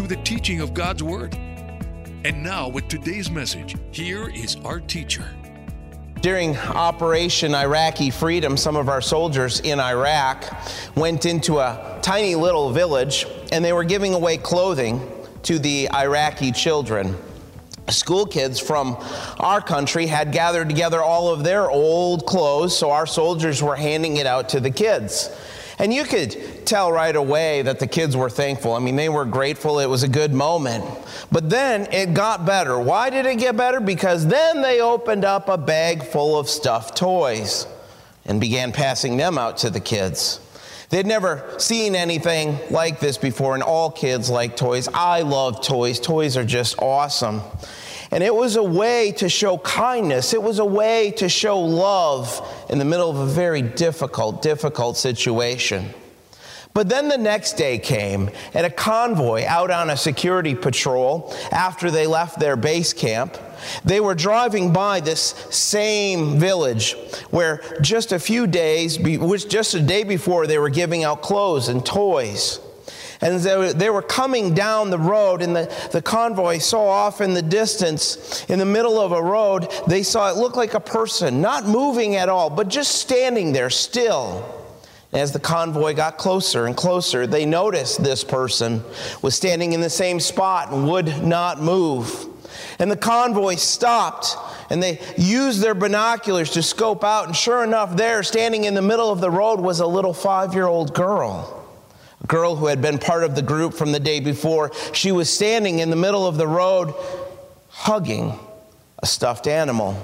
through the teaching of God's Word. And now, with today's message, here is our teacher. During Operation Iraqi Freedom, some of our soldiers in Iraq went into a tiny little village and they were giving away clothing to the Iraqi children school kids from our country had gathered together all of their old clothes, so our soldiers were handing it out to the kids. And you could tell right away that the kids were thankful. I mean, they were grateful. It was a good moment. But then it got better. Why did it get better? Because then they opened up a bag full of stuffed toys and began passing them out to the kids. They'd never seen anything like this before, and all kids like toys. I love toys. Toys are just awesome. And it was a way to show kindness. It was a way to show love in the middle of a very difficult, difficult situation. But then the next day came, and a convoy out on a security patrol after they left their base camp. They were driving by this same village where just a few days, just a day before, they were giving out clothes and toys. And they were coming down the road, and the, the convoy saw off in the distance, in the middle of a road, they saw it look like a person, not moving at all, but just standing there still. As the convoy got closer and closer, they noticed this person was standing in the same spot and would not move. And the convoy stopped and they used their binoculars to scope out. And sure enough, there, standing in the middle of the road, was a little five year old girl girl who had been part of the group from the day before, she was standing in the middle of the road hugging a stuffed animal.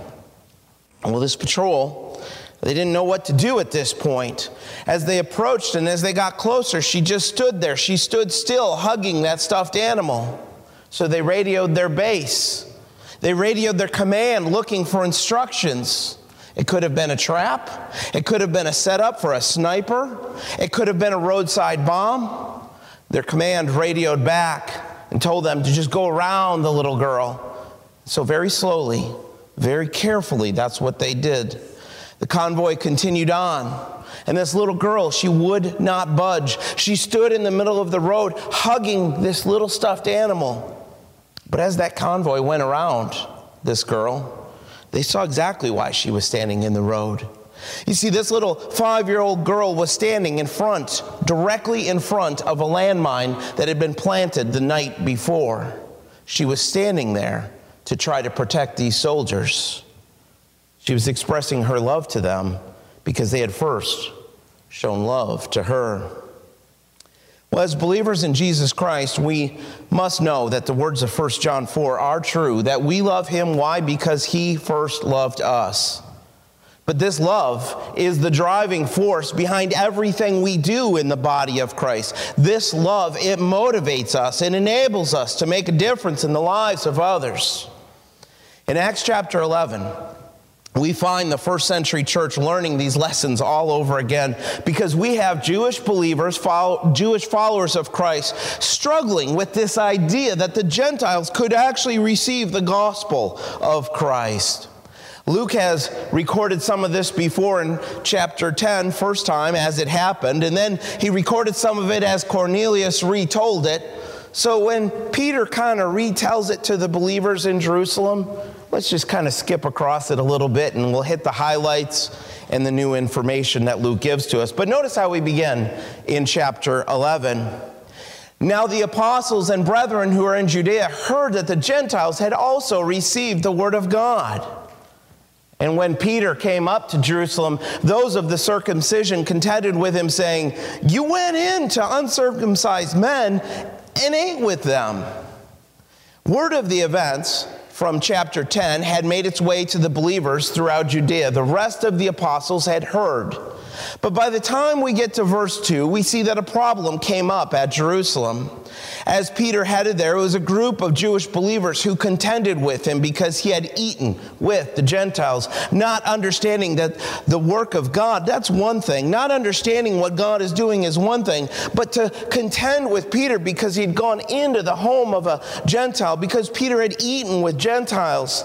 Well, this patrol, they didn't know what to do at this point. As they approached and as they got closer, she just stood there. She stood still, hugging that stuffed animal. So they radioed their base. They radioed their command, looking for instructions. It could have been a trap. It could have been a setup for a sniper. It could have been a roadside bomb. Their command radioed back and told them to just go around the little girl. So, very slowly, very carefully, that's what they did. The convoy continued on. And this little girl, she would not budge. She stood in the middle of the road hugging this little stuffed animal. But as that convoy went around this girl, they saw exactly why she was standing in the road. You see, this little five year old girl was standing in front, directly in front of a landmine that had been planted the night before. She was standing there to try to protect these soldiers. She was expressing her love to them because they had first shown love to her. Well, as believers in Jesus Christ, we must know that the words of 1 John 4 are true, that we love him. Why? Because he first loved us. But this love is the driving force behind everything we do in the body of Christ. This love, it motivates us and enables us to make a difference in the lives of others. In Acts chapter 11, we find the first century church learning these lessons all over again because we have Jewish believers, follow, Jewish followers of Christ, struggling with this idea that the Gentiles could actually receive the gospel of Christ. Luke has recorded some of this before in chapter 10, first time as it happened, and then he recorded some of it as Cornelius retold it. So when Peter kind of retells it to the believers in Jerusalem, let's just kind of skip across it a little bit and we'll hit the highlights and the new information that Luke gives to us. But notice how we begin in chapter 11. Now the apostles and brethren who are in Judea heard that the Gentiles had also received the word of God. And when Peter came up to Jerusalem, those of the circumcision contended with him, saying, You went in to uncircumcised men and ate with them. Word of the events from chapter 10 had made its way to the believers throughout Judea. The rest of the apostles had heard. But by the time we get to verse 2, we see that a problem came up at Jerusalem. As Peter headed there, it was a group of Jewish believers who contended with him because he had eaten with the Gentiles, not understanding that the work of God, that's one thing. Not understanding what God is doing is one thing, but to contend with Peter because he'd gone into the home of a Gentile, because Peter had eaten with Gentiles.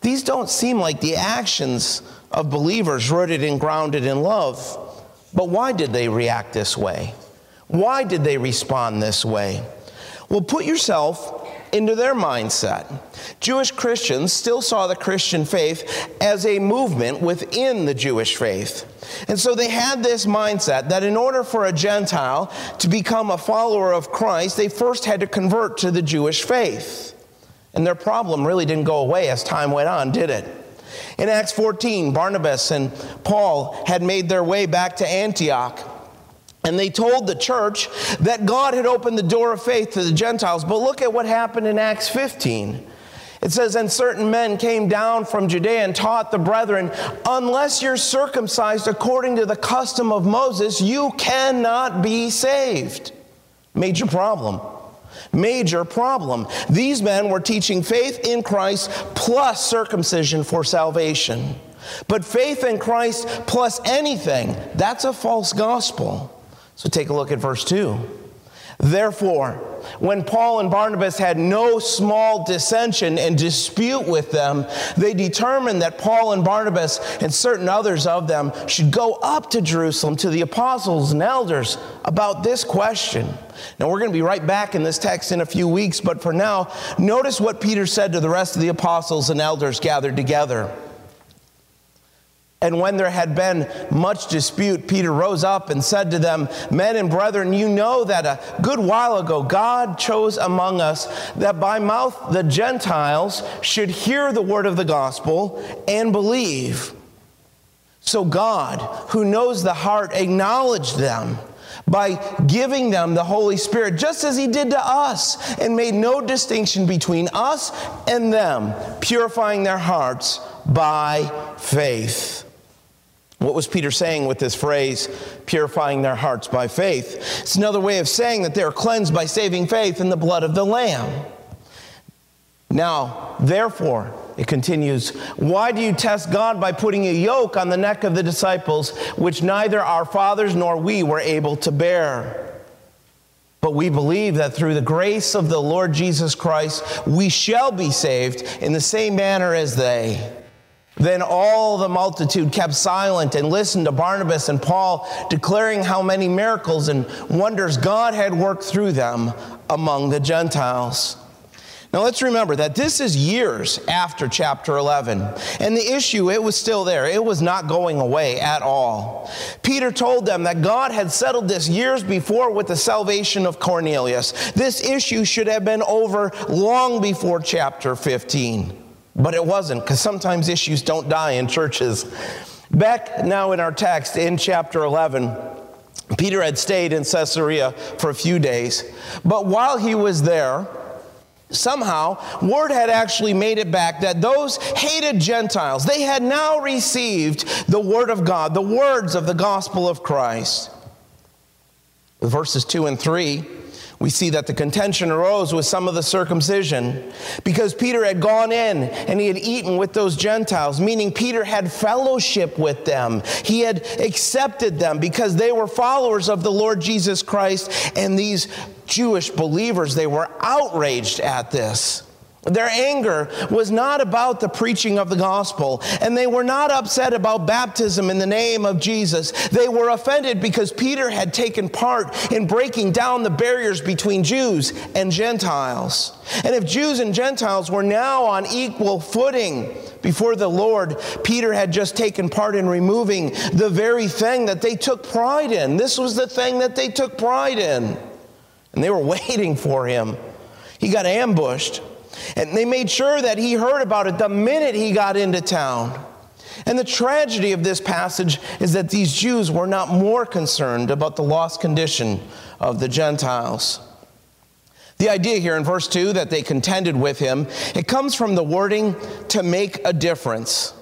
These don't seem like the actions of believers rooted and grounded in love. But why did they react this way? Why did they respond this way? Well, put yourself into their mindset. Jewish Christians still saw the Christian faith as a movement within the Jewish faith. And so they had this mindset that in order for a Gentile to become a follower of Christ, they first had to convert to the Jewish faith. And their problem really didn't go away as time went on, did it? In Acts 14, Barnabas and Paul had made their way back to Antioch. And they told the church that God had opened the door of faith to the Gentiles. But look at what happened in Acts 15. It says, And certain men came down from Judea and taught the brethren, Unless you're circumcised according to the custom of Moses, you cannot be saved. Major problem. Major problem. These men were teaching faith in Christ plus circumcision for salvation. But faith in Christ plus anything, that's a false gospel. So take a look at verse 2. Therefore, when Paul and Barnabas had no small dissension and dispute with them, they determined that Paul and Barnabas and certain others of them should go up to Jerusalem to the apostles and elders about this question. Now, we're going to be right back in this text in a few weeks, but for now, notice what Peter said to the rest of the apostles and elders gathered together. And when there had been much dispute, Peter rose up and said to them, Men and brethren, you know that a good while ago God chose among us that by mouth the Gentiles should hear the word of the gospel and believe. So God, who knows the heart, acknowledged them by giving them the Holy Spirit, just as He did to us, and made no distinction between us and them, purifying their hearts by faith. What was Peter saying with this phrase, purifying their hearts by faith? It's another way of saying that they are cleansed by saving faith in the blood of the Lamb. Now, therefore, it continues, why do you test God by putting a yoke on the neck of the disciples, which neither our fathers nor we were able to bear? But we believe that through the grace of the Lord Jesus Christ, we shall be saved in the same manner as they. Then all the multitude kept silent and listened to Barnabas and Paul, declaring how many miracles and wonders God had worked through them among the Gentiles. Now let's remember that this is years after chapter 11. And the issue, it was still there. It was not going away at all. Peter told them that God had settled this years before with the salvation of Cornelius. This issue should have been over long before chapter 15. But it wasn't, because sometimes issues don't die in churches. Back now in our text in chapter 11, Peter had stayed in Caesarea for a few days. But while he was there, somehow word had actually made it back that those hated Gentiles, they had now received the word of God, the words of the gospel of Christ. Verses 2 and 3 we see that the contention arose with some of the circumcision because Peter had gone in and he had eaten with those Gentiles, meaning Peter had fellowship with them. He had accepted them because they were followers of the Lord Jesus Christ, and these Jewish believers, they were outraged at this. Their anger was not about the preaching of the gospel, and they were not upset about baptism in the name of Jesus. They were offended because Peter had taken part in breaking down the barriers between Jews and Gentiles. And if Jews and Gentiles were now on equal footing before the Lord, Peter had just taken part in removing the very thing that they took pride in. This was the thing that they took pride in. And they were waiting for him. He got ambushed. And they made sure that he heard about it the minute he got into town. And the tragedy of this passage is that these Jews were not more concerned about the lost condition of the Gentiles. The idea here in verse 2 that they contended with him, it comes from the wording to make a difference.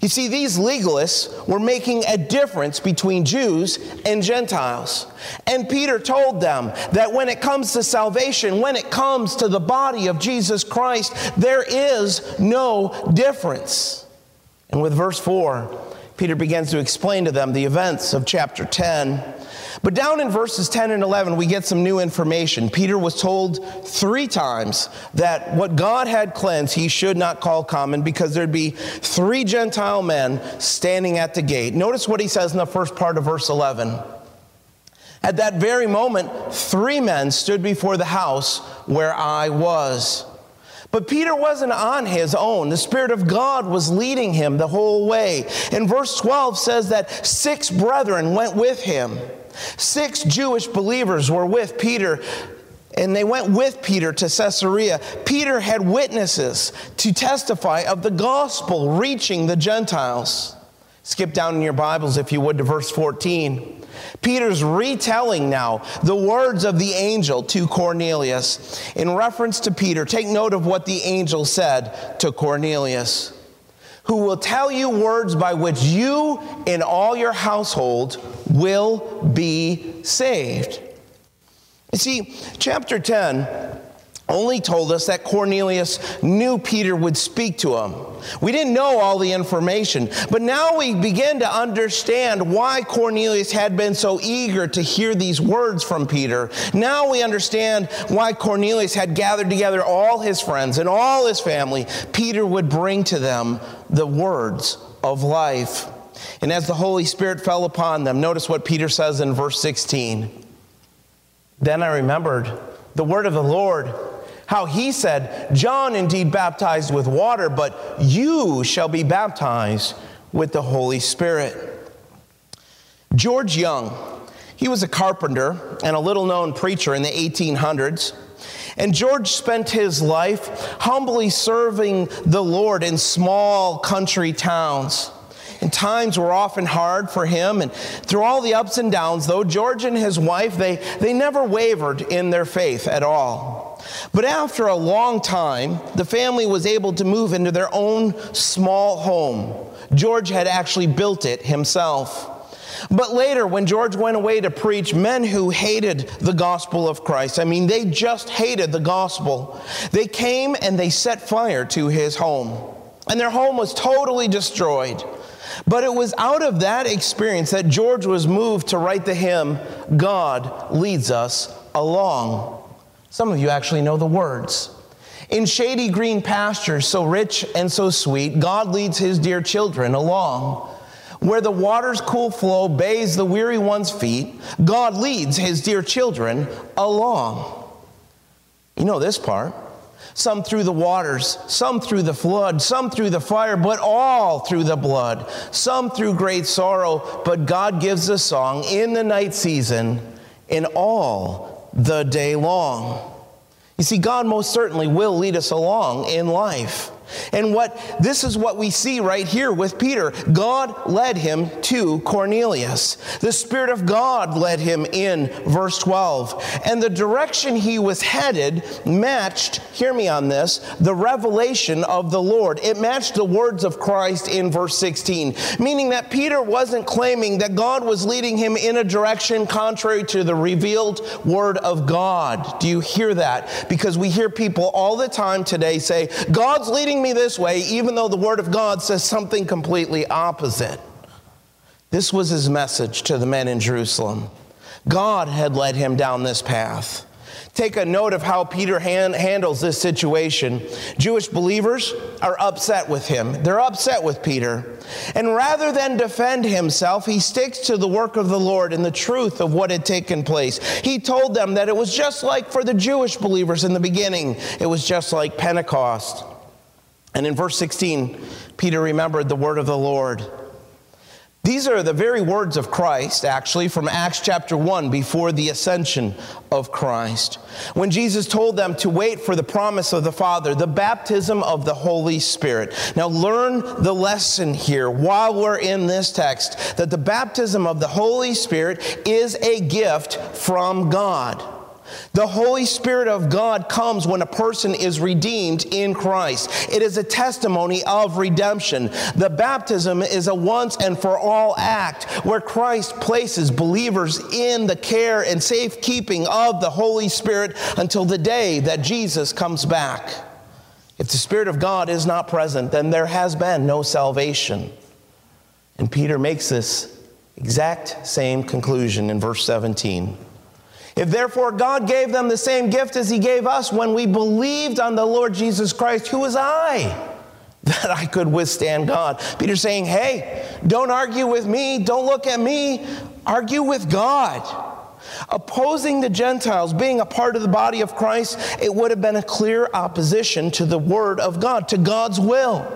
You see, these legalists were making a difference between Jews and Gentiles. And Peter told them that when it comes to salvation, when it comes to the body of Jesus Christ, there is no difference. And with verse 4, Peter begins to explain to them the events of chapter 10 but down in verses 10 and 11, we get some new information. Peter was told three times that what God had cleansed, he should not call common because there'd be three Gentile men standing at the gate. Notice what he says in the first part of verse 11. At that very moment, three men stood before the house where I was. But Peter wasn't on his own. The Spirit of God was leading him the whole way. And verse 12 says that six brethren went with him. Six Jewish believers were with Peter and they went with Peter to Caesarea. Peter had witnesses to testify of the gospel reaching the Gentiles. Skip down in your Bibles, if you would, to verse 14. Peter's retelling now the words of the angel to Cornelius. In reference to Peter, take note of what the angel said to Cornelius who will tell you words by which you and all your household will be saved. You see, chapter 10 only told us that Cornelius knew Peter would speak to him. We didn't know all the information, but now we begin to understand why Cornelius had been so eager to hear these words from Peter. Now we understand why Cornelius had gathered together all his friends and all his family. Peter would bring to them the words of life. And as the Holy Spirit fell upon them, notice what Peter says in verse 16. Then I remembered the word of the Lord how he said, John indeed baptized with water, but you shall be baptized with the Holy Spirit. George Young, he was a carpenter and a little known preacher in the 1800s. And George spent his life humbly serving the Lord in small country towns. And times were often hard for him. And through all the ups and downs, though, George and his wife, they, they never wavered in their faith at all. But after a long time, the family was able to move into their own small home. George had actually built it himself. But later, when George went away to preach, men who hated the gospel of Christ, I mean, they just hated the gospel, they came and they set fire to his home. And their home was totally destroyed. But it was out of that experience that George was moved to write the hymn, God Leads Us Along. Some of you actually know the words. In shady green pastures, so rich and so sweet, God leads his dear children along. Where the water's cool flow bathes the weary one's feet, God leads his dear children along. You know this part. Some through the waters, some through the flood, some through the fire, but all through the blood. Some through great sorrow, but God gives a song in the night season, in all the day long. You see, God most certainly will lead us along in life. And what this is what we see right here with Peter. God led him to Cornelius. The Spirit of God led him in verse 12. And the direction he was headed matched, hear me on this, the revelation of the Lord. It matched the words of Christ in verse 16, meaning that Peter wasn't claiming that God was leading him in a direction contrary to the revealed word of God. Do you hear that? Because we hear people all the time today say, God's leading me this way, even though the Word of God says something completely opposite. This was his message to the men in Jerusalem. God had led him down this path. Take a note of how Peter hand, handles this situation. Jewish believers are upset with him. They're upset with Peter. And rather than defend himself, he sticks to the work of the Lord and the truth of what had taken place. He told them that it was just like for the Jewish believers in the beginning, it was just like Pentecost. And in verse 16, Peter remembered the word of the Lord. These are the very words of Christ, actually, from Acts chapter 1, before the ascension of Christ. When Jesus told them to wait for the promise of the Father, the baptism of the Holy Spirit. Now, learn the lesson here while we're in this text that the baptism of the Holy Spirit is a gift from God. The Holy Spirit of God comes when a person is redeemed in Christ. It is a testimony of redemption. The baptism is a once and for all act where Christ places believers in the care and safekeeping of the Holy Spirit until the day that Jesus comes back. If the Spirit of God is not present, then there has been no salvation. And Peter makes this exact same conclusion in verse 17. If therefore God gave them the same gift as He gave us when we believed on the Lord Jesus Christ, who was I that I could withstand God? Peter's saying, hey, don't argue with me, don't look at me, argue with God. Opposing the Gentiles being a part of the body of Christ, it would have been a clear opposition to the Word of God, to God's will.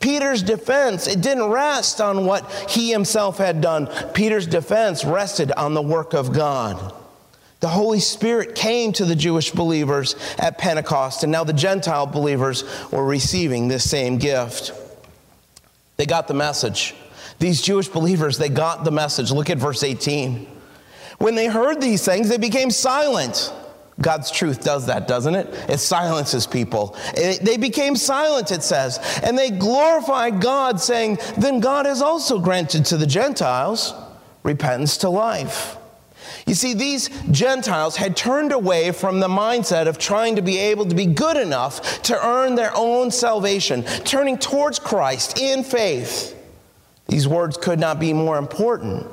Peter's defense, it didn't rest on what he himself had done. Peter's defense rested on the work of God. The Holy Spirit came to the Jewish believers at Pentecost, and now the Gentile believers were receiving this same gift. They got the message. These Jewish believers, they got the message. Look at verse 18. When they heard these things, they became silent. God's truth does that, doesn't it? It silences people. they became silent, it says, and they glorified God, saying, Then God has also granted to the Gentiles repentance to life. You see, these Gentiles had turned away from the mindset of trying to be able to be good enough to earn their own salvation, turning towards Christ in faith. These words could not be more important.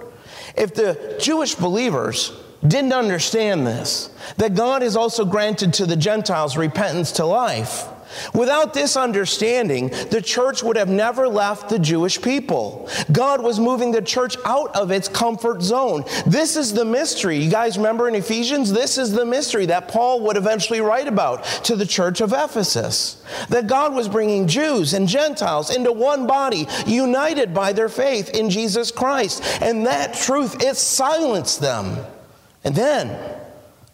If the Jewish believers didn't understand this, that God has also granted to the Gentiles repentance to life, Without this understanding, the church would have never left the Jewish people. God was moving the church out of its comfort zone. This is the mystery. You guys remember in Ephesians? This is the mystery that Paul would eventually write about to the church of Ephesus. That God was bringing Jews and Gentiles into one body, united by their faith in Jesus Christ. And that truth, it silenced them. And then,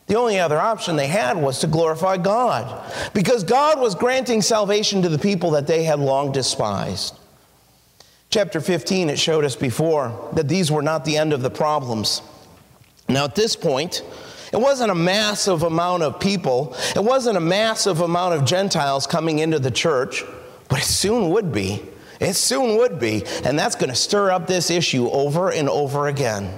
the only other option they had was to glorify God because God was granting salvation to the people that they had long despised. Chapter 15, it showed us before that these were not the end of the problems. Now, at this point, it wasn't a massive amount of people, it wasn't a massive amount of Gentiles coming into the church, but it soon would be. It soon would be. And that's going to stir up this issue over and over again.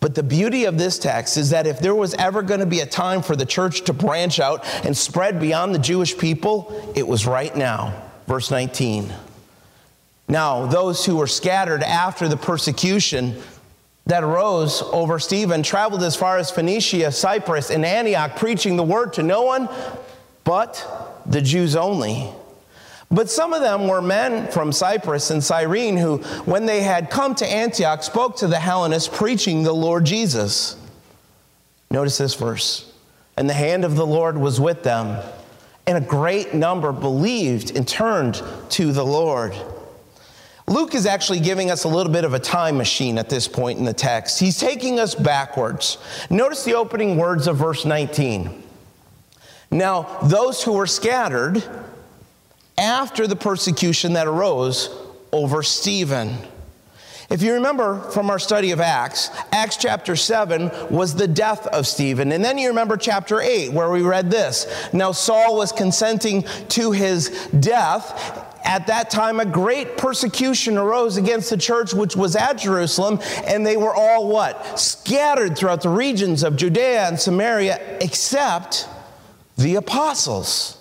But the beauty of this text is that if there was ever going to be a time for the church to branch out and spread beyond the Jewish people, it was right now. Verse 19. Now, those who were scattered after the persecution that arose over Stephen traveled as far as Phoenicia, Cyprus, and Antioch, preaching the word to no one but the Jews only. But some of them were men from Cyprus and Cyrene who, when they had come to Antioch, spoke to the Hellenists, preaching the Lord Jesus. Notice this verse. And the hand of the Lord was with them, and a great number believed and turned to the Lord. Luke is actually giving us a little bit of a time machine at this point in the text. He's taking us backwards. Notice the opening words of verse 19. Now, those who were scattered, after the persecution that arose over Stephen. If you remember from our study of Acts, Acts chapter 7 was the death of Stephen. And then you remember chapter 8, where we read this. Now, Saul was consenting to his death. At that time, a great persecution arose against the church which was at Jerusalem, and they were all what? Scattered throughout the regions of Judea and Samaria, except the apostles.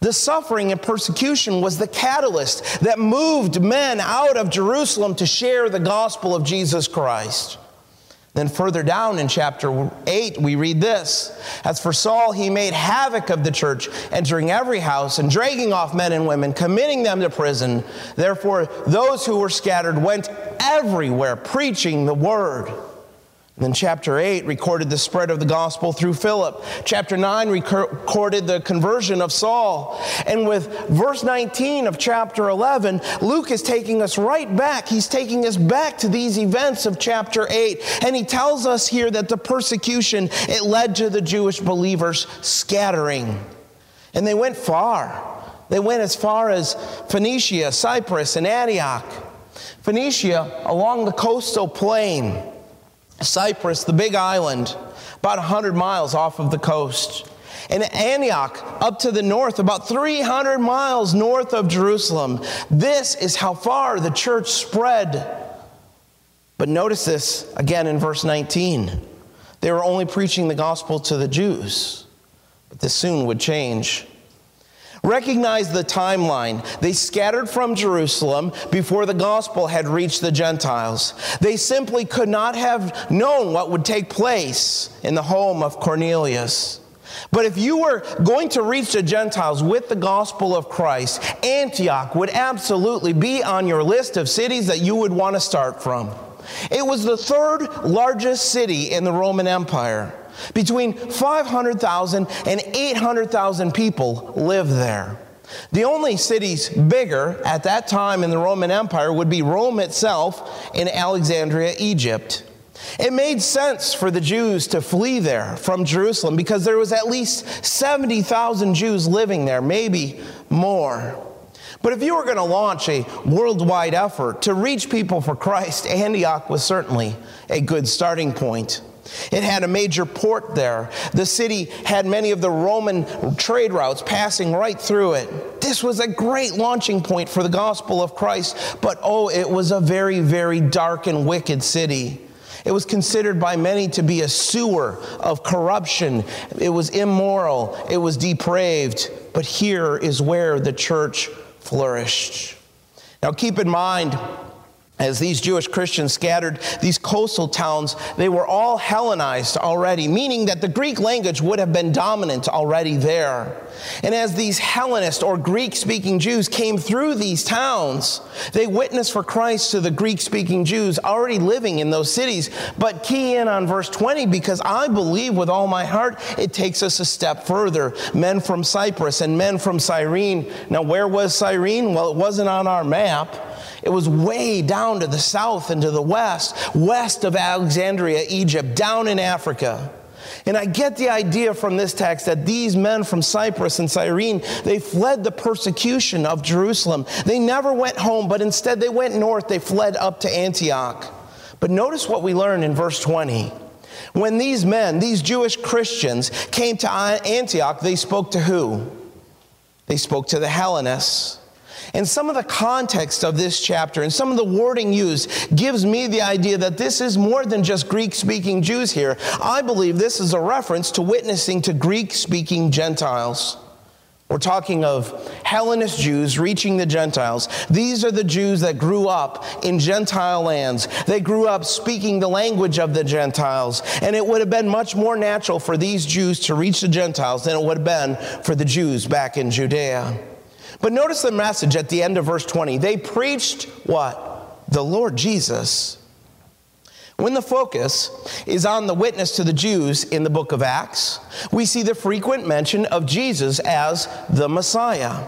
The suffering and persecution was the catalyst that moved men out of Jerusalem to share the gospel of Jesus Christ. Then, further down in chapter 8, we read this As for Saul, he made havoc of the church, entering every house and dragging off men and women, committing them to prison. Therefore, those who were scattered went everywhere preaching the word. Then, chapter 8 recorded the spread of the gospel through Philip. Chapter 9 recorded the conversion of Saul. And with verse 19 of chapter 11, Luke is taking us right back. He's taking us back to these events of chapter 8. And he tells us here that the persecution, it led to the Jewish believers scattering. And they went far. They went as far as Phoenicia, Cyprus, and Antioch. Phoenicia along the coastal plain Cyprus, the big island, about 100 miles off of the coast. And Antioch, up to the north, about 300 miles north of Jerusalem. This is how far the church spread. But notice this again in verse 19. They were only preaching the gospel to the Jews, but this soon would change. Recognize the timeline. They scattered from Jerusalem before the gospel had reached the Gentiles. They simply could not have known what would take place in the home of Cornelius. But if you were going to reach the Gentiles with the gospel of Christ, Antioch would absolutely be on your list of cities that you would want to start from. It was the third largest city in the Roman Empire. Between 500,000 and 800,000 people lived there. The only cities bigger at that time in the Roman Empire would be Rome itself in Alexandria, Egypt. It made sense for the Jews to flee there from Jerusalem because there was at least 70,000 Jews living there, maybe more. But if you were going to launch a worldwide effort to reach people for Christ, Antioch was certainly a good starting point. It had a major port there. The city had many of the Roman trade routes passing right through it. This was a great launching point for the gospel of Christ, but oh, it was a very, very dark and wicked city. It was considered by many to be a sewer of corruption. It was immoral. It was depraved. But here is where the church flourished. Now, keep in mind, as these Jewish Christians scattered these coastal towns, they were all Hellenized already, meaning that the Greek language would have been dominant already there. And as these Hellenist or Greek speaking Jews came through these towns, they witnessed for Christ to the Greek speaking Jews already living in those cities. But key in on verse 20 because I believe with all my heart it takes us a step further. Men from Cyprus and men from Cyrene. Now, where was Cyrene? Well, it wasn't on our map. It was way down to the south and to the west, west of Alexandria, Egypt, down in Africa. And I get the idea from this text that these men from Cyprus and Cyrene, they fled the persecution of Jerusalem. They never went home, but instead they went north. They fled up to Antioch. But notice what we learn in verse 20. When these men, these Jewish Christians, came to Antioch, they spoke to who? They spoke to the Hellenists. And some of the context of this chapter and some of the wording used gives me the idea that this is more than just Greek speaking Jews here. I believe this is a reference to witnessing to Greek speaking Gentiles. We're talking of Hellenist Jews reaching the Gentiles. These are the Jews that grew up in Gentile lands. They grew up speaking the language of the Gentiles. And it would have been much more natural for these Jews to reach the Gentiles than it would have been for the Jews back in Judea. But notice the message at the end of verse 20. They preached what? The Lord Jesus. When the focus is on the witness to the Jews in the book of Acts, we see the frequent mention of Jesus as the Messiah.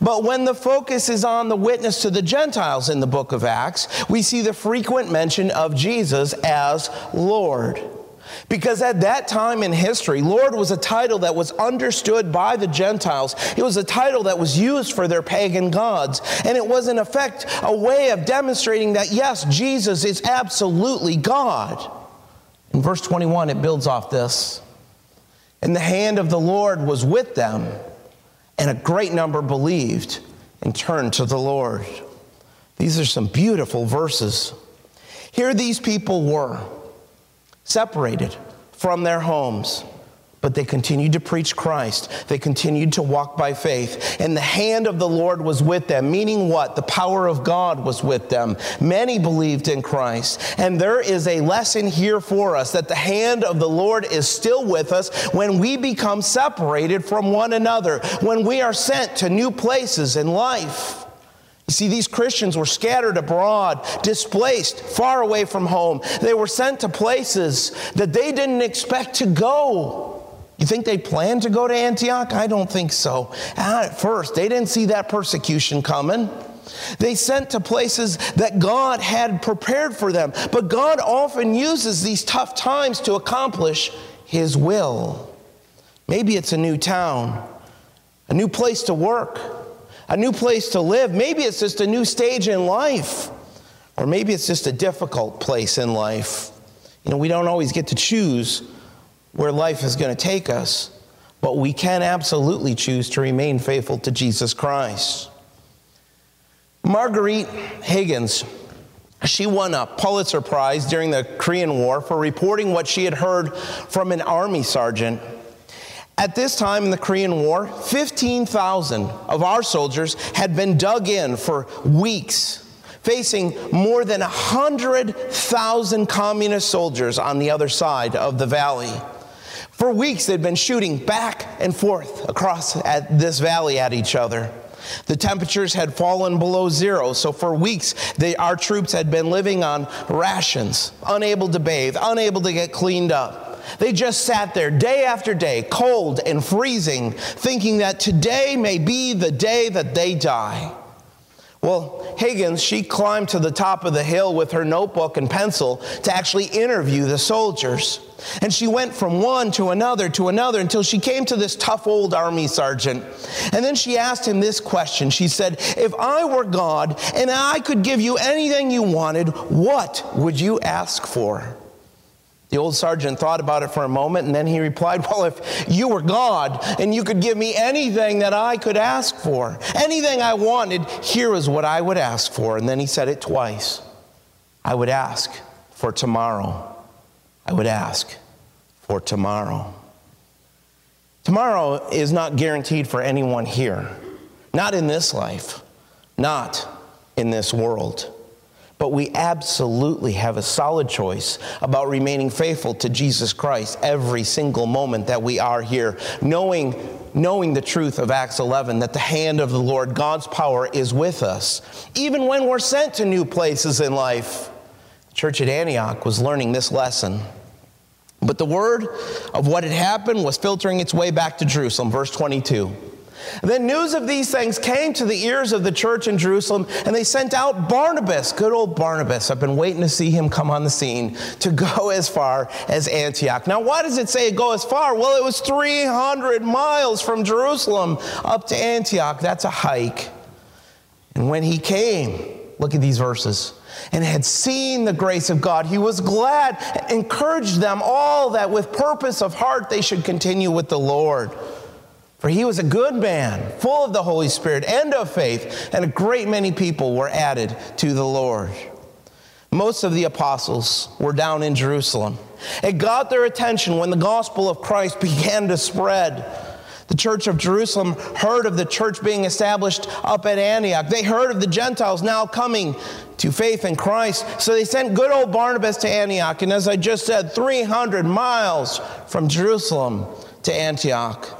But when the focus is on the witness to the Gentiles in the book of Acts, we see the frequent mention of Jesus as Lord. Because at that time in history, Lord was a title that was understood by the Gentiles. It was a title that was used for their pagan gods. And it was, in effect, a way of demonstrating that, yes, Jesus is absolutely God. In verse 21, it builds off this. And the hand of the Lord was with them, and a great number believed and turned to the Lord. These are some beautiful verses. Here these people were separated from their homes. But they continued to preach Christ. They continued to walk by faith. And the hand of the Lord was with them, meaning what? The power of God was with them. Many believed in Christ. And there is a lesson here for us that the hand of the Lord is still with us when we become separated from one another, when we are sent to new places in life. You see, these Christians were scattered abroad, displaced, far away from home. They were sent to places that they didn't expect to go. You think they planned to go to Antioch? I don't think so. At first, they didn't see that persecution coming. They sent to places that God had prepared for them. But God often uses these tough times to accomplish His will. Maybe it's a new town, a new place to work a new place to live. Maybe it's just a new stage in life, or maybe it's just a difficult place in life. You know, we don't always get to choose where life is going to take us, but we can absolutely choose to remain faithful to Jesus Christ. Marguerite Higgins, she won a Pulitzer Prize during the Korean War for reporting what she had heard from an army sergeant. At this time in the Korean War, 15,000 of our soldiers had been dug in for weeks, facing more than 100,000 communist soldiers on the other side of the valley. For weeks, they'd been shooting back and forth across at this valley at each other. The temperatures had fallen below zero, so for weeks, they, our troops had been living on rations, unable to bathe, unable to get cleaned up. They just sat there day after day, cold and freezing, thinking that today may be the day that they die. Well, Higgins, she climbed to the top of the hill with her notebook and pencil to actually interview the soldiers. And she went from one to another to another until she came to this tough old army sergeant. And then she asked him this question. She said, If I were God and I could give you anything you wanted, what would you ask for? The old sergeant thought about it for a moment and then he replied, Well, if you were God and you could give me anything that I could ask for, anything I wanted, here is what I would ask for. And then he said it twice I would ask for tomorrow. I would ask for tomorrow. Tomorrow is not guaranteed for anyone here, not in this life, not in this world. But we absolutely have a solid choice about remaining faithful to Jesus Christ every single moment that we are here, knowing, knowing the truth of Acts 11 that the hand of the Lord, God's power, is with us, even when we're sent to new places in life. Church at Antioch was learning this lesson. But the word of what had happened was filtering its way back to Jerusalem, verse 22. Then news of these things came to the ears of the church in Jerusalem, and they sent out Barnabas, good old Barnabas. I've been waiting to see him come on the scene to go as far as Antioch. Now, why does it say go as far? Well, it was 300 miles from Jerusalem up to Antioch. That's a hike. And when he came, look at these verses and had seen the grace of God, he was glad, encouraged them all that with purpose of heart they should continue with the Lord. For he was a good man, full of the Holy Spirit and of faith, and a great many people were added to the Lord. Most of the apostles were down in Jerusalem. It got their attention when the gospel of Christ began to spread. The church of Jerusalem heard of the church being established up at Antioch. They heard of the Gentiles now coming to faith in Christ. So they sent good old Barnabas to Antioch. And as I just said, 300 miles from Jerusalem to Antioch.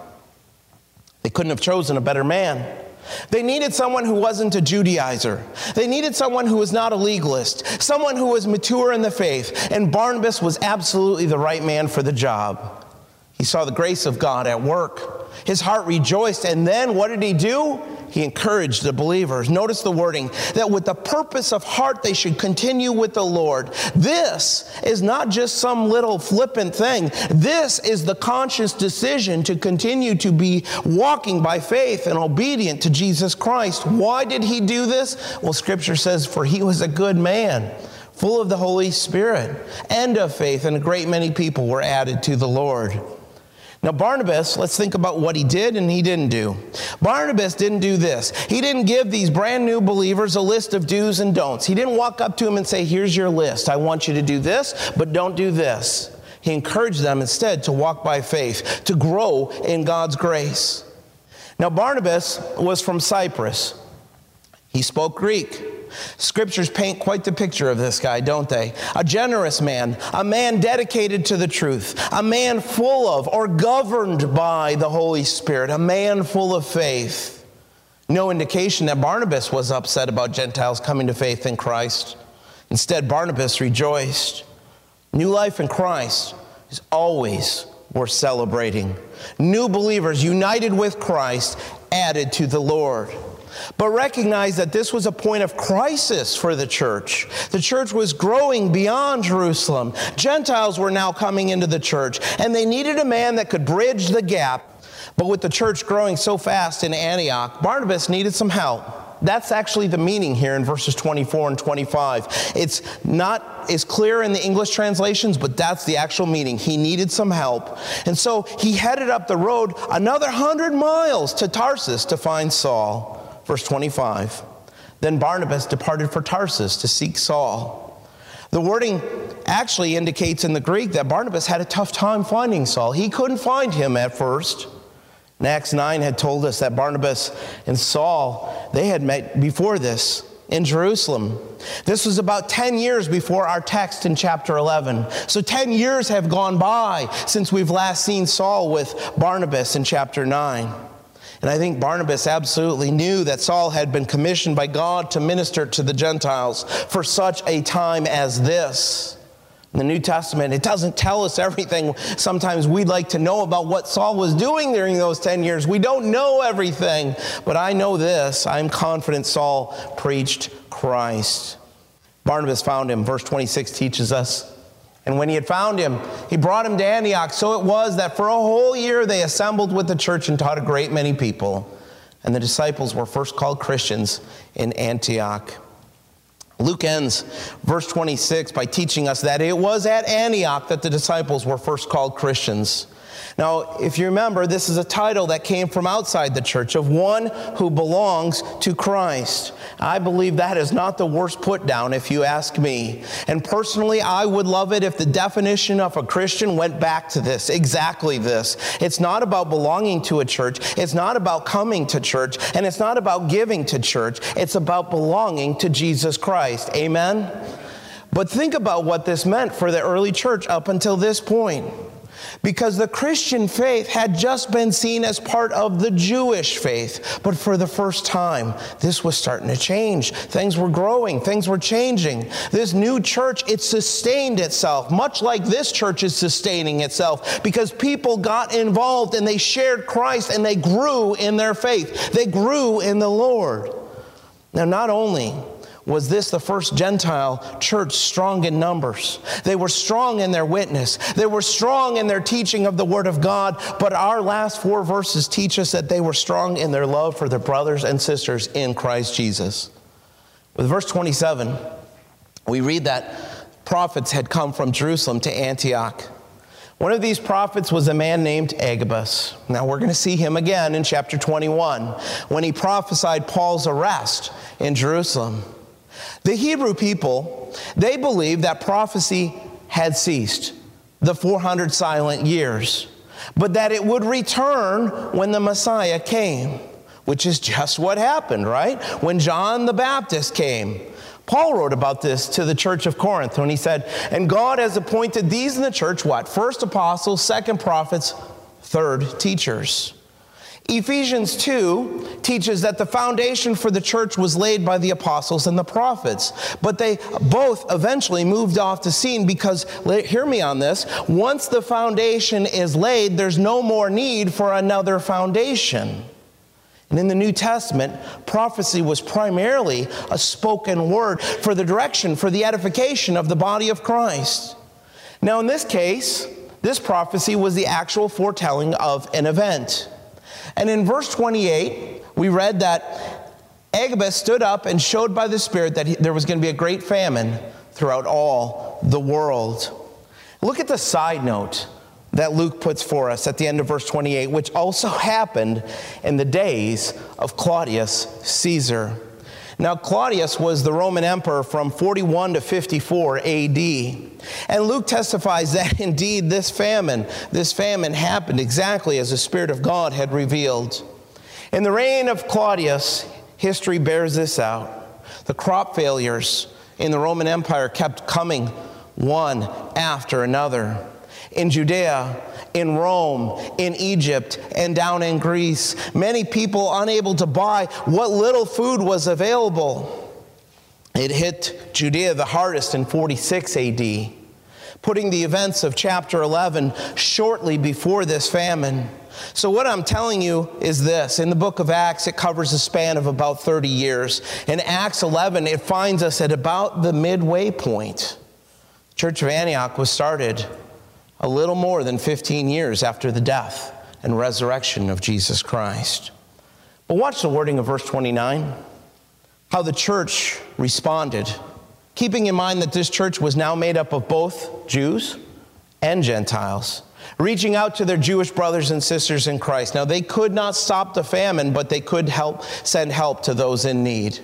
They couldn't have chosen a better man. They needed someone who wasn't a Judaizer. They needed someone who was not a legalist, someone who was mature in the faith. And Barnabas was absolutely the right man for the job. He saw the grace of God at work. His heart rejoiced. And then what did he do? He encouraged the believers. Notice the wording that with the purpose of heart they should continue with the Lord. This is not just some little flippant thing. This is the conscious decision to continue to be walking by faith and obedient to Jesus Christ. Why did he do this? Well, scripture says, for he was a good man full of the Holy Spirit and of faith, and a great many people were added to the Lord. Now, Barnabas, let's think about what he did and he didn't do. Barnabas didn't do this. He didn't give these brand new believers a list of do's and don'ts. He didn't walk up to them and say, Here's your list. I want you to do this, but don't do this. He encouraged them instead to walk by faith, to grow in God's grace. Now, Barnabas was from Cyprus. He spoke Greek. Scriptures paint quite the picture of this guy, don't they? A generous man, a man dedicated to the truth, a man full of or governed by the Holy Spirit, a man full of faith. No indication that Barnabas was upset about Gentiles coming to faith in Christ. Instead, Barnabas rejoiced. New life in Christ is always worth celebrating. New believers united with Christ added to the Lord. But recognize that this was a point of crisis for the church. The church was growing beyond Jerusalem. Gentiles were now coming into the church, and they needed a man that could bridge the gap. But with the church growing so fast in Antioch, Barnabas needed some help. That's actually the meaning here in verses 24 and 25. It's not as clear in the English translations, but that's the actual meaning. He needed some help. And so he headed up the road another hundred miles to Tarsus to find Saul. Verse 25. Then Barnabas departed for Tarsus to seek Saul. The wording actually indicates in the Greek that Barnabas had a tough time finding Saul. He couldn't find him at first. And Acts 9 had told us that Barnabas and Saul, they had met before this in Jerusalem. This was about 10 years before our text in chapter 11. So 10 years have gone by since we've last seen Saul with Barnabas in chapter 9. And I think Barnabas absolutely knew that Saul had been commissioned by God to minister to the Gentiles for such a time as this. In the New Testament, it doesn't tell us everything. Sometimes we'd like to know about what Saul was doing during those 10 years. We don't know everything, but I know this. I'm confident Saul preached Christ. Barnabas found him. Verse 26 teaches us. And when he had found him, he brought him to Antioch. So it was that for a whole year they assembled with the church and taught a great many people. And the disciples were first called Christians in Antioch. Luke ends verse 26 by teaching us that it was at Antioch that the disciples were first called Christians. Now, if you remember, this is a title that came from outside the church of one who belongs to Christ. I believe that is not the worst put down, if you ask me. And personally, I would love it if the definition of a Christian went back to this, exactly this. It's not about belonging to a church, it's not about coming to church, and it's not about giving to church. It's about belonging to Jesus Christ. Amen? But think about what this meant for the early church up until this point because the Christian faith had just been seen as part of the Jewish faith. But for the first time, this was starting to change. Things were growing, things were changing. This new church, it sustained itself, much like this church is sustaining itself, because people got involved and they shared Christ and they grew in their faith. They grew in the Lord. Now, not only was this the first Gentile church strong in numbers. They were strong in their witness, they were strong in their teaching of the Word of God. But our last four verses teach us that they were strong in their love for their brothers and sisters in Christ Jesus. With verse 27, we read that prophets had come from Jerusalem to Antioch. One of these prophets was a man named Agabus. Now we're going to see him again in chapter 21 when he prophesied Paul's arrest in Jerusalem. The Hebrew people, they believed that prophecy had ceased, the 400 silent years, but that it would return when the Messiah came, which is just what happened, right? When John the Baptist came. Paul wrote about this to the church of Corinth when he said, And God has appointed these in the church what? First apostles, second prophets, third teachers. Ephesians 2 teaches that the foundation for the church was laid by the apostles and the prophets, but they both eventually moved off the scene because, hear me on this, once the foundation is laid, there's no more need for another foundation. And in the New Testament, prophecy was primarily a spoken word for the direction, for the edification of the body of Christ. Now, in this case, this prophecy was the actual foretelling of an event. And in verse 28, we read that Agabus stood up and showed by the Spirit that he, there was going to be a great famine throughout all the world. Look at the side note that Luke puts for us at the end of verse 28, which also happened in the days of Claudius Caesar. Now, Claudius was the Roman emperor from 41 to 54 AD. And Luke testifies that indeed this famine, this famine happened exactly as the Spirit of God had revealed. In the reign of Claudius, history bears this out. The crop failures in the Roman Empire kept coming one after another. In Judea, in Rome, in Egypt, and down in Greece. Many people unable to buy what little food was available. It hit Judea the hardest in 46 AD, putting the events of chapter 11 shortly before this famine. So, what I'm telling you is this in the book of Acts, it covers a span of about 30 years. In Acts 11, it finds us at about the midway point. Church of Antioch was started a little more than 15 years after the death and resurrection of Jesus Christ. But watch the wording of verse 29. how the church responded, keeping in mind that this church was now made up of both Jews and Gentiles, reaching out to their Jewish brothers and sisters in Christ. Now, they could not stop the famine, but they could help send help to those in need.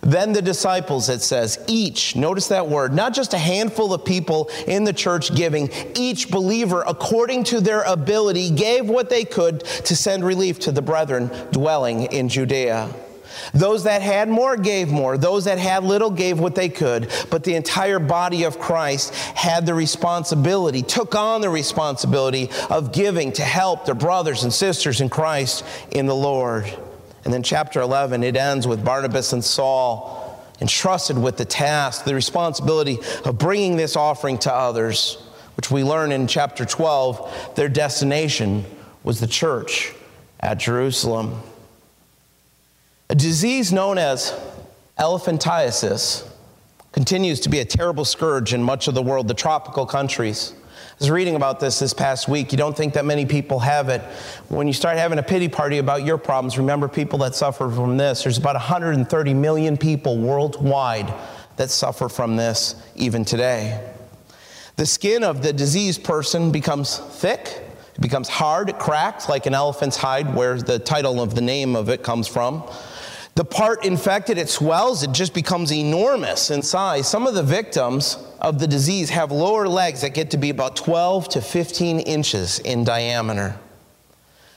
Then the disciples, it says, each, notice that word, not just a handful of people in the church giving, each believer, according to their ability, gave what they could to send relief to the brethren dwelling in Judea. Those that had more gave more. Those that had little gave what they could. But the entire body of Christ had the responsibility, took on the responsibility of giving to help their brothers and sisters in Christ in the Lord. And then chapter 11, it ends with Barnabas and Saul entrusted with the task, the responsibility of bringing this offering to others, which we learn in chapter 12, their destination was the church at Jerusalem. A disease known as elephantiasis continues to be a terrible scourge in much of the world, the tropical countries. Was reading about this this past week. You don't think that many people have it. When you start having a pity party about your problems, remember people that suffer from this. There's about 130 million people worldwide that suffer from this even today. The skin of the diseased person becomes thick, it becomes hard, it cracks like an elephant's hide, where the title of the name of it comes from. The part infected, it swells, it just becomes enormous in size. Some of the victims of the disease have lower legs that get to be about 12 to 15 inches in diameter.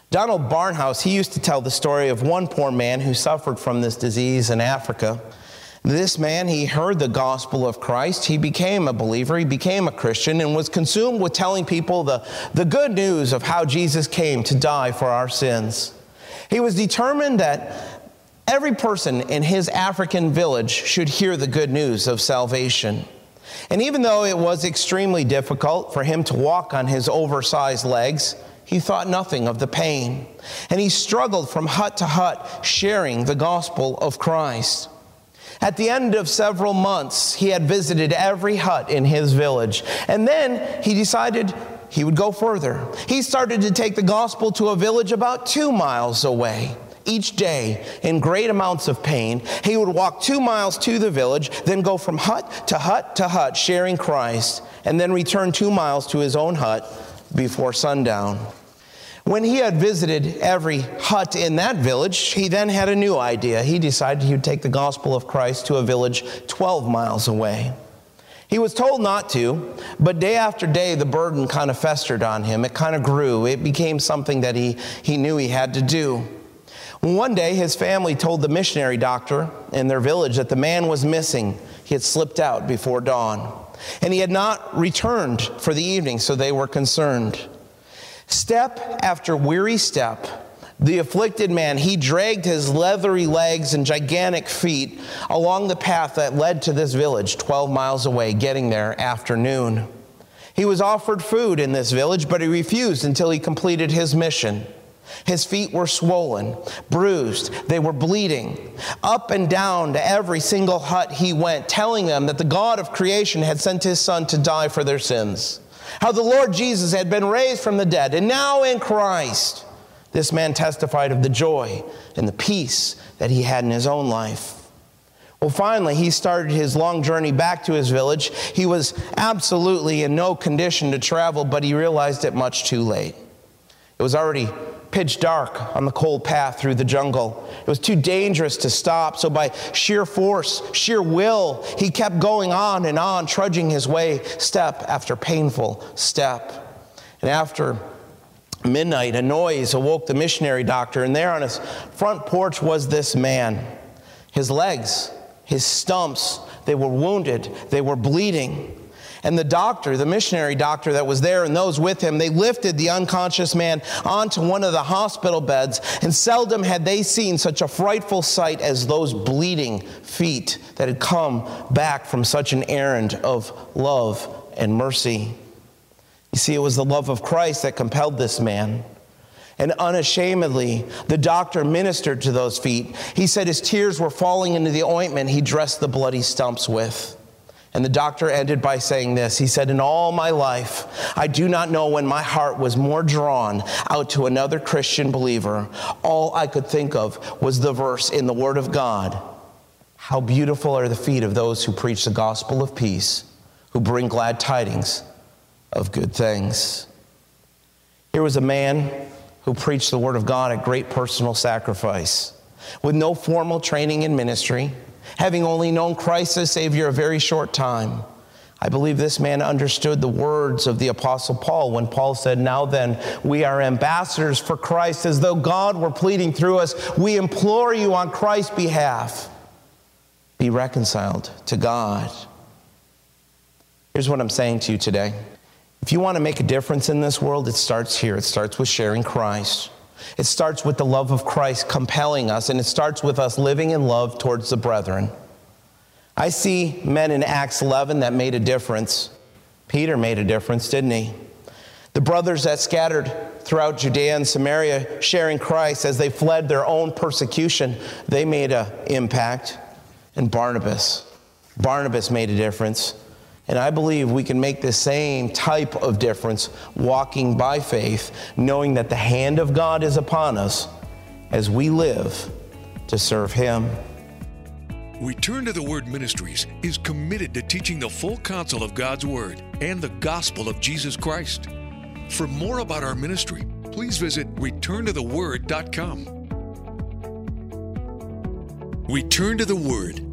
Donald Barnhouse, he used to tell the story of one poor man who suffered from this disease in Africa. This man, he heard the gospel of Christ. He became a believer. He became a Christian and was consumed with telling people the, the good news of how Jesus came to die for our sins. He was determined that Every person in his African village should hear the good news of salvation. And even though it was extremely difficult for him to walk on his oversized legs, he thought nothing of the pain. And he struggled from hut to hut, sharing the gospel of Christ. At the end of several months, he had visited every hut in his village. And then he decided he would go further. He started to take the gospel to a village about two miles away each day in great amounts of pain. He would walk two miles to the village, then go from hut to hut to hut, sharing Christ, and then return two miles to his own hut before sundown. When he had visited every hut in that village, he then had a new idea. He decided he would take the gospel of Christ to a village 12 miles away. He was told not to, but day after day, the burden kind of festered on him. It kind of grew. It became something that he, he knew he had to do. One day, his family told the missionary doctor in their village that the man was missing. He had slipped out before dawn, and he had not returned for the evening, so they were concerned. Step after weary step, the afflicted man, he dragged his leathery legs and gigantic feet along the path that led to this village 12 miles away, getting there after noon. He was offered food in this village, but he refused until he completed his mission. His feet were swollen, bruised, they were bleeding. Up and down to every single hut he went, telling them that the God of creation had sent his son to die for their sins. How the Lord Jesus had been raised from the dead, and now in Christ, this man testified of the joy and the peace that he had in his own life. Well, finally, he started his long journey back to his village. He was absolutely in no condition to travel, but he realized it much too late. It was already pitch dark on the cold path through the jungle. It was too dangerous to stop, so by sheer force, sheer will, he kept going on and on, trudging his way step after painful step. And after midnight, a noise awoke the missionary doctor, and there on his front porch was this man. His legs, his stumps, they were wounded, they were bleeding. And the doctor, the missionary doctor that was there and those with him, they lifted the unconscious man onto one of the hospital beds. And seldom had they seen such a frightful sight as those bleeding feet that had come back from such an errand of love and mercy. You see, it was the love of Christ that compelled this man. And unashamedly, the doctor ministered to those feet. He said his tears were falling into the ointment he dressed the bloody stumps with. And the doctor ended by saying this. He said, In all my life, I do not know when my heart was more drawn out to another Christian believer. All I could think of was the verse in the Word of God How beautiful are the feet of those who preach the gospel of peace, who bring glad tidings of good things. Here was a man who preached the word of God at great personal sacrifice, with no formal training in ministry, having only known Christ as Savior a very short time. I believe this man understood the words of the Apostle Paul when Paul said, Now then, we are ambassadors for Christ, as though God were pleading through us. We implore you on Christ's behalf be reconciled to God. Here's what I'm saying to you today. If you want to make a difference in this world, it starts here. It starts with sharing Christ. It starts with the love of Christ compelling us, and it starts with us living in love towards the brethren. I see men in Acts 11 that made a difference. Peter made a difference, didn't he? The brothers that scattered throughout Judea and Samaria sharing Christ as they fled their own persecution, they made an impact and Barnabas. Barnabas made a difference. And I believe we can make the same type of difference walking by faith, knowing that the hand of God is upon us as we live to serve Him. Return to the Word Ministries is committed to teaching the full counsel of God's Word and the gospel of Jesus Christ. For more about our ministry, please visit returntotheword.com. Return to the Word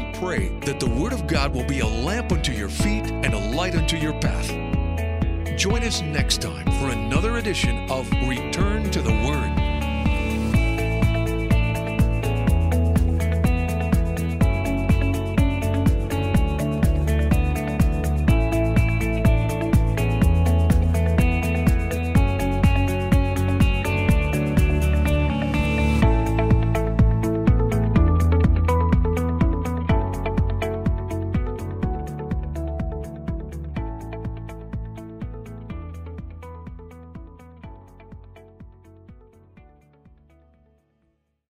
pray that the Word of God will be a lamp unto your feet and a light unto your path. Join us next time for another edition of Return to the Word.